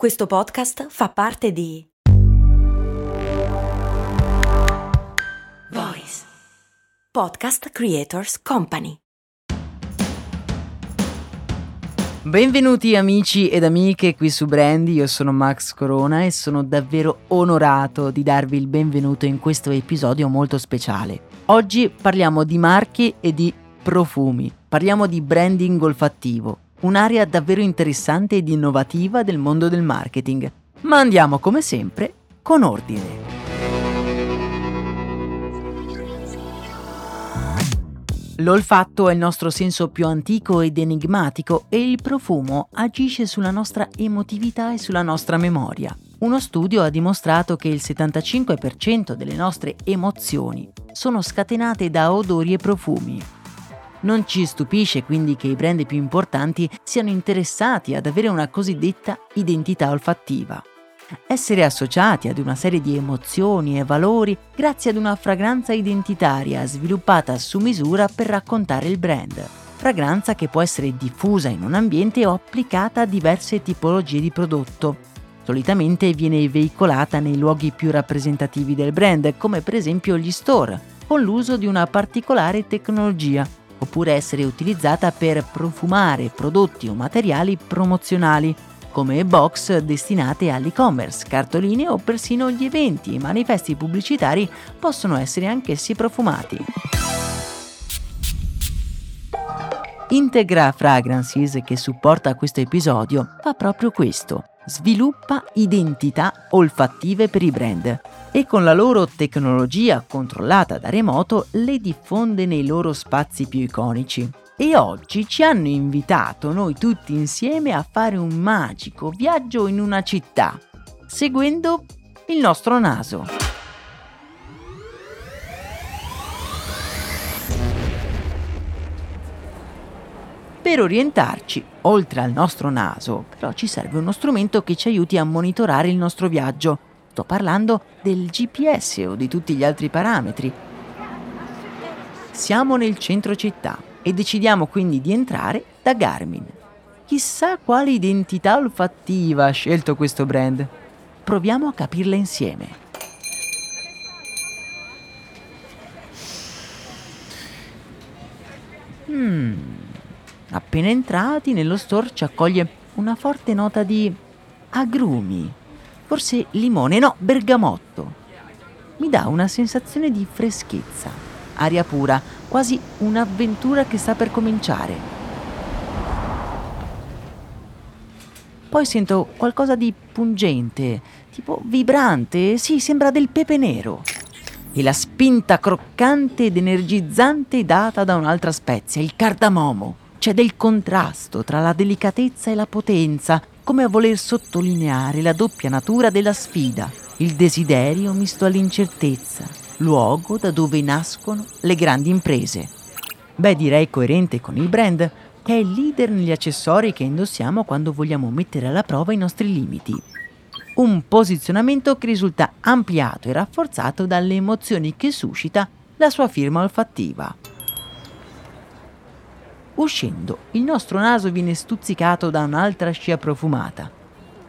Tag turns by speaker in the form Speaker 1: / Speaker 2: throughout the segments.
Speaker 1: Questo podcast fa parte di Voice Podcast Creators Company.
Speaker 2: Benvenuti amici ed amiche qui su Brandy, io sono Max Corona e sono davvero onorato di darvi il benvenuto in questo episodio molto speciale. Oggi parliamo di marchi e di profumi, parliamo di branding olfattivo un'area davvero interessante ed innovativa del mondo del marketing. Ma andiamo come sempre con ordine. L'olfatto è il nostro senso più antico ed enigmatico e il profumo agisce sulla nostra emotività e sulla nostra memoria. Uno studio ha dimostrato che il 75% delle nostre emozioni sono scatenate da odori e profumi. Non ci stupisce quindi che i brand più importanti siano interessati ad avere una cosiddetta identità olfattiva. Essere associati ad una serie di emozioni e valori grazie ad una fragranza identitaria sviluppata su misura per raccontare il brand. Fragranza che può essere diffusa in un ambiente o applicata a diverse tipologie di prodotto. Solitamente viene veicolata nei luoghi più rappresentativi del brand, come per esempio gli store, con l'uso di una particolare tecnologia oppure essere utilizzata per profumare prodotti o materiali promozionali, come box destinate all'e-commerce, cartoline o persino gli eventi e manifesti pubblicitari possono essere anch'essi profumati. Integra Fragrances, che supporta questo episodio, fa proprio questo. Sviluppa identità olfattive per i brand e con la loro tecnologia controllata da remoto le diffonde nei loro spazi più iconici. E oggi ci hanno invitato noi tutti insieme a fare un magico viaggio in una città, seguendo il nostro naso. Per orientarci, oltre al nostro naso, però ci serve uno strumento che ci aiuti a monitorare il nostro viaggio Sto parlando del GPS o di tutti gli altri parametri. Siamo nel centro città e decidiamo quindi di entrare da Garmin. Chissà quale identità olfattiva ha scelto questo brand. Proviamo a capirla insieme. Hmm. Appena entrati nello store ci accoglie una forte nota di agrumi forse limone, no, bergamotto. Mi dà una sensazione di freschezza, aria pura, quasi un'avventura che sta per cominciare. Poi sento qualcosa di pungente, tipo vibrante, sì, sembra del pepe nero. E la spinta croccante ed energizzante data da un'altra spezia, il cardamomo. C'è del contrasto tra la delicatezza e la potenza, come a voler sottolineare la doppia natura della sfida, il desiderio misto all'incertezza, luogo da dove nascono le grandi imprese. Beh, direi coerente con il brand, che è il leader negli accessori che indossiamo quando vogliamo mettere alla prova i nostri limiti. Un posizionamento che risulta ampliato e rafforzato dalle emozioni che suscita la sua firma olfattiva. Uscendo, il nostro naso viene stuzzicato da un'altra scia profumata,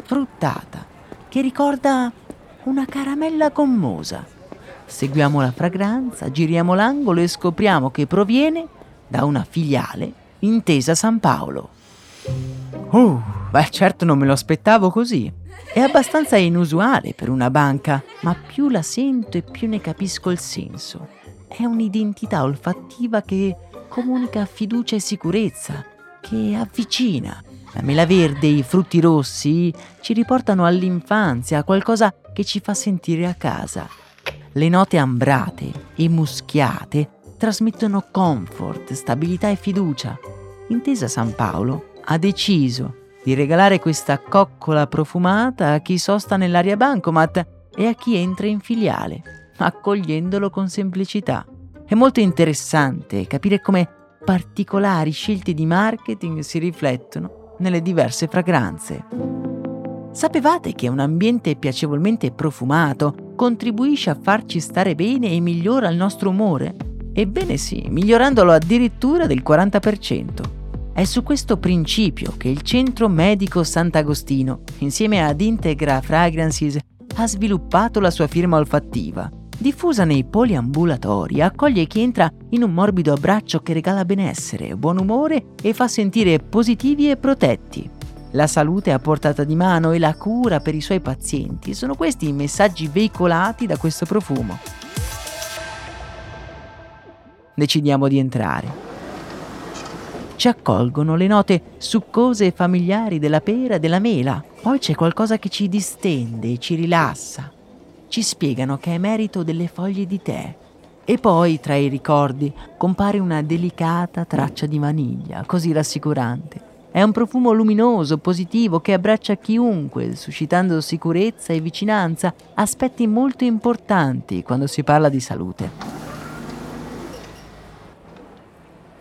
Speaker 2: fruttata, che ricorda una caramella gommosa. Seguiamo la fragranza, giriamo l'angolo e scopriamo che proviene da una filiale intesa San Paolo. Uh, beh certo non me lo aspettavo così. È abbastanza inusuale per una banca, ma più la sento e più ne capisco il senso. È un'identità olfattiva che comunica fiducia e sicurezza, che avvicina. La mela verde e i frutti rossi ci riportano all'infanzia, a qualcosa che ci fa sentire a casa. Le note ambrate e muschiate trasmettono comfort, stabilità e fiducia. Intesa San Paolo ha deciso di regalare questa coccola profumata a chi sosta nell'area bancomat e a chi entra in filiale, accogliendolo con semplicità. È molto interessante capire come particolari scelte di marketing si riflettono nelle diverse fragranze. Sapevate che un ambiente piacevolmente profumato contribuisce a farci stare bene e migliora il nostro umore? Ebbene sì, migliorandolo addirittura del 40%. È su questo principio che il Centro Medico Sant'Agostino, insieme ad Integra Fragrances, ha sviluppato la sua firma olfattiva. Diffusa nei poliambulatori, accoglie chi entra in un morbido abbraccio che regala benessere, buon umore e fa sentire positivi e protetti. La salute a portata di mano e la cura per i suoi pazienti sono questi i messaggi veicolati da questo profumo. Decidiamo di entrare. Ci accolgono le note succose e familiari della pera e della mela. Poi c'è qualcosa che ci distende e ci rilassa. Ci spiegano che è merito delle foglie di tè. E poi, tra i ricordi, compare una delicata traccia di vaniglia, così rassicurante. È un profumo luminoso, positivo, che abbraccia chiunque, suscitando sicurezza e vicinanza, aspetti molto importanti quando si parla di salute.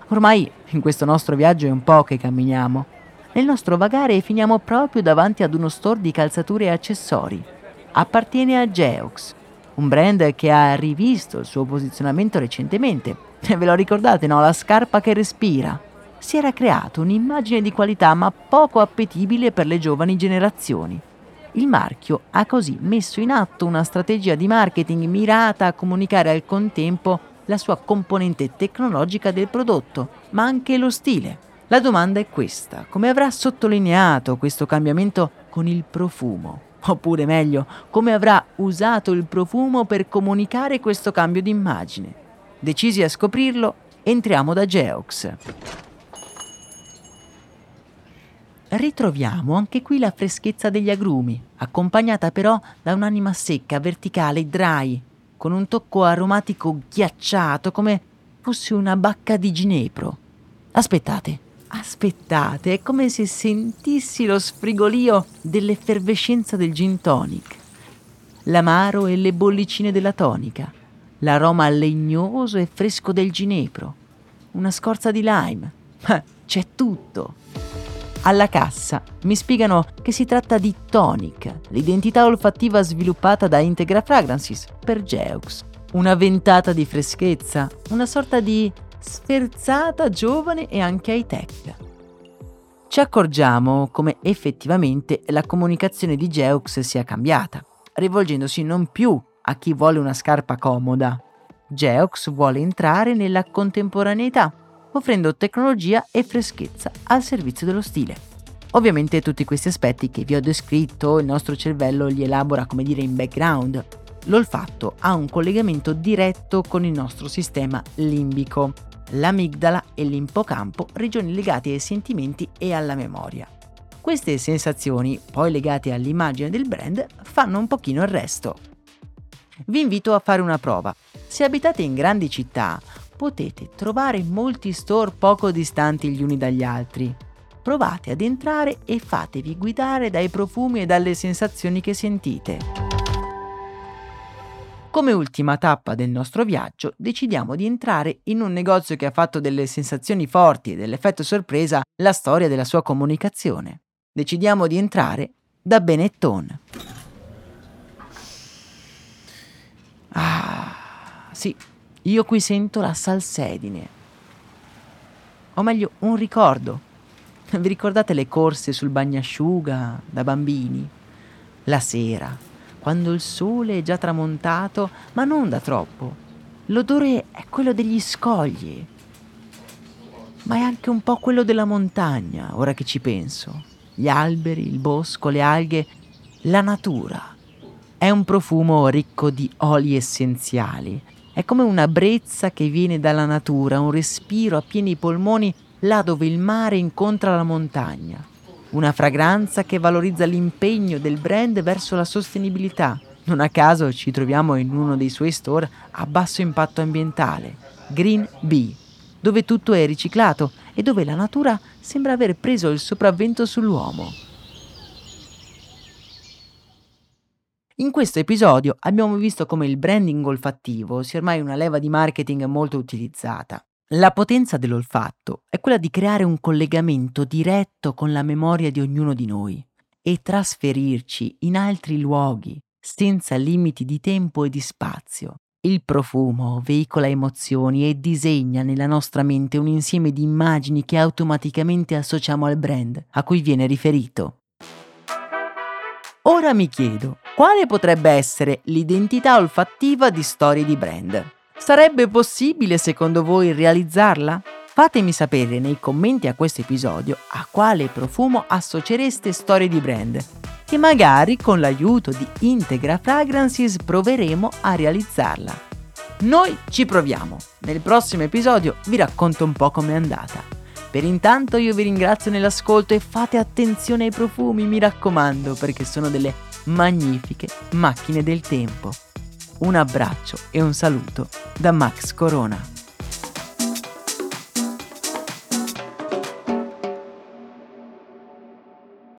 Speaker 2: Ormai in questo nostro viaggio è un po' che camminiamo. Nel nostro vagare finiamo proprio davanti ad uno store di calzature e accessori. Appartiene a Geox, un brand che ha rivisto il suo posizionamento recentemente. Ve lo ricordate, no? La scarpa che respira si era creato un'immagine di qualità ma poco appetibile per le giovani generazioni. Il marchio ha così messo in atto una strategia di marketing mirata a comunicare al contempo la sua componente tecnologica del prodotto, ma anche lo stile. La domanda è questa, come avrà sottolineato questo cambiamento con il profumo? Oppure meglio, come avrà usato il profumo per comunicare questo cambio di immagine? Decisi a scoprirlo, entriamo da Geox. Ritroviamo anche qui la freschezza degli agrumi, accompagnata però da un'anima secca, verticale, dry, con un tocco aromatico ghiacciato come fosse una bacca di ginepro. Aspettate, aspettate, è come se sentissi lo sfrigolio dell'effervescenza del gin tonic, l'amaro e le bollicine della tonica, l'aroma legnoso e fresco del ginepro, una scorza di lime. C'è tutto. Alla cassa mi spiegano che si tratta di Tonic, l'identità olfattiva sviluppata da Integra Fragrances per Geox. Una ventata di freschezza, una sorta di sferzata giovane e anche high-tech. Ci accorgiamo come effettivamente la comunicazione di Geox sia cambiata, rivolgendosi non più a chi vuole una scarpa comoda. Geox vuole entrare nella contemporaneità offrendo tecnologia e freschezza al servizio dello stile. Ovviamente tutti questi aspetti che vi ho descritto il nostro cervello li elabora come dire in background. L'olfatto ha un collegamento diretto con il nostro sistema limbico, l'amigdala e l'impocampo, regioni legate ai sentimenti e alla memoria. Queste sensazioni, poi legate all'immagine del brand, fanno un pochino il resto. Vi invito a fare una prova. Se abitate in grandi città, potete trovare molti store poco distanti gli uni dagli altri. Provate ad entrare e fatevi guidare dai profumi e dalle sensazioni che sentite. Come ultima tappa del nostro viaggio, decidiamo di entrare in un negozio che ha fatto delle sensazioni forti e dell'effetto sorpresa la storia della sua comunicazione. Decidiamo di entrare da Benetton. Ah, sì, io qui sento la salsedine. O meglio, un ricordo. Vi ricordate le corse sul bagnasciuga da bambini? La sera, quando il sole è già tramontato, ma non da troppo. L'odore è quello degli scogli, ma è anche un po' quello della montagna, ora che ci penso. Gli alberi, il bosco, le alghe, la natura. È un profumo ricco di oli essenziali, è come una brezza che viene dalla natura, un respiro a pieni polmoni là dove il mare incontra la montagna. Una fragranza che valorizza l'impegno del brand verso la sostenibilità. Non a caso ci troviamo in uno dei suoi store a basso impatto ambientale, Green Bee, dove tutto è riciclato e dove la natura sembra aver preso il sopravvento sull'uomo. In questo episodio abbiamo visto come il branding olfattivo sia ormai una leva di marketing molto utilizzata. La potenza dell'olfatto è quella di creare un collegamento diretto con la memoria di ognuno di noi e trasferirci in altri luoghi senza limiti di tempo e di spazio. Il profumo veicola emozioni e disegna nella nostra mente un insieme di immagini che automaticamente associamo al brand a cui viene riferito. Ora mi chiedo, quale potrebbe essere l'identità olfattiva di storie di brand? Sarebbe possibile secondo voi realizzarla? Fatemi sapere nei commenti a questo episodio a quale profumo associereste storie di brand che magari con l'aiuto di Integra Fragrances proveremo a realizzarla. Noi ci proviamo. Nel prossimo episodio vi racconto un po' com'è andata. Per intanto io vi ringrazio nell'ascolto e fate attenzione ai profumi, mi raccomando, perché sono delle magnifiche macchine del tempo. Un abbraccio e un saluto da Max Corona.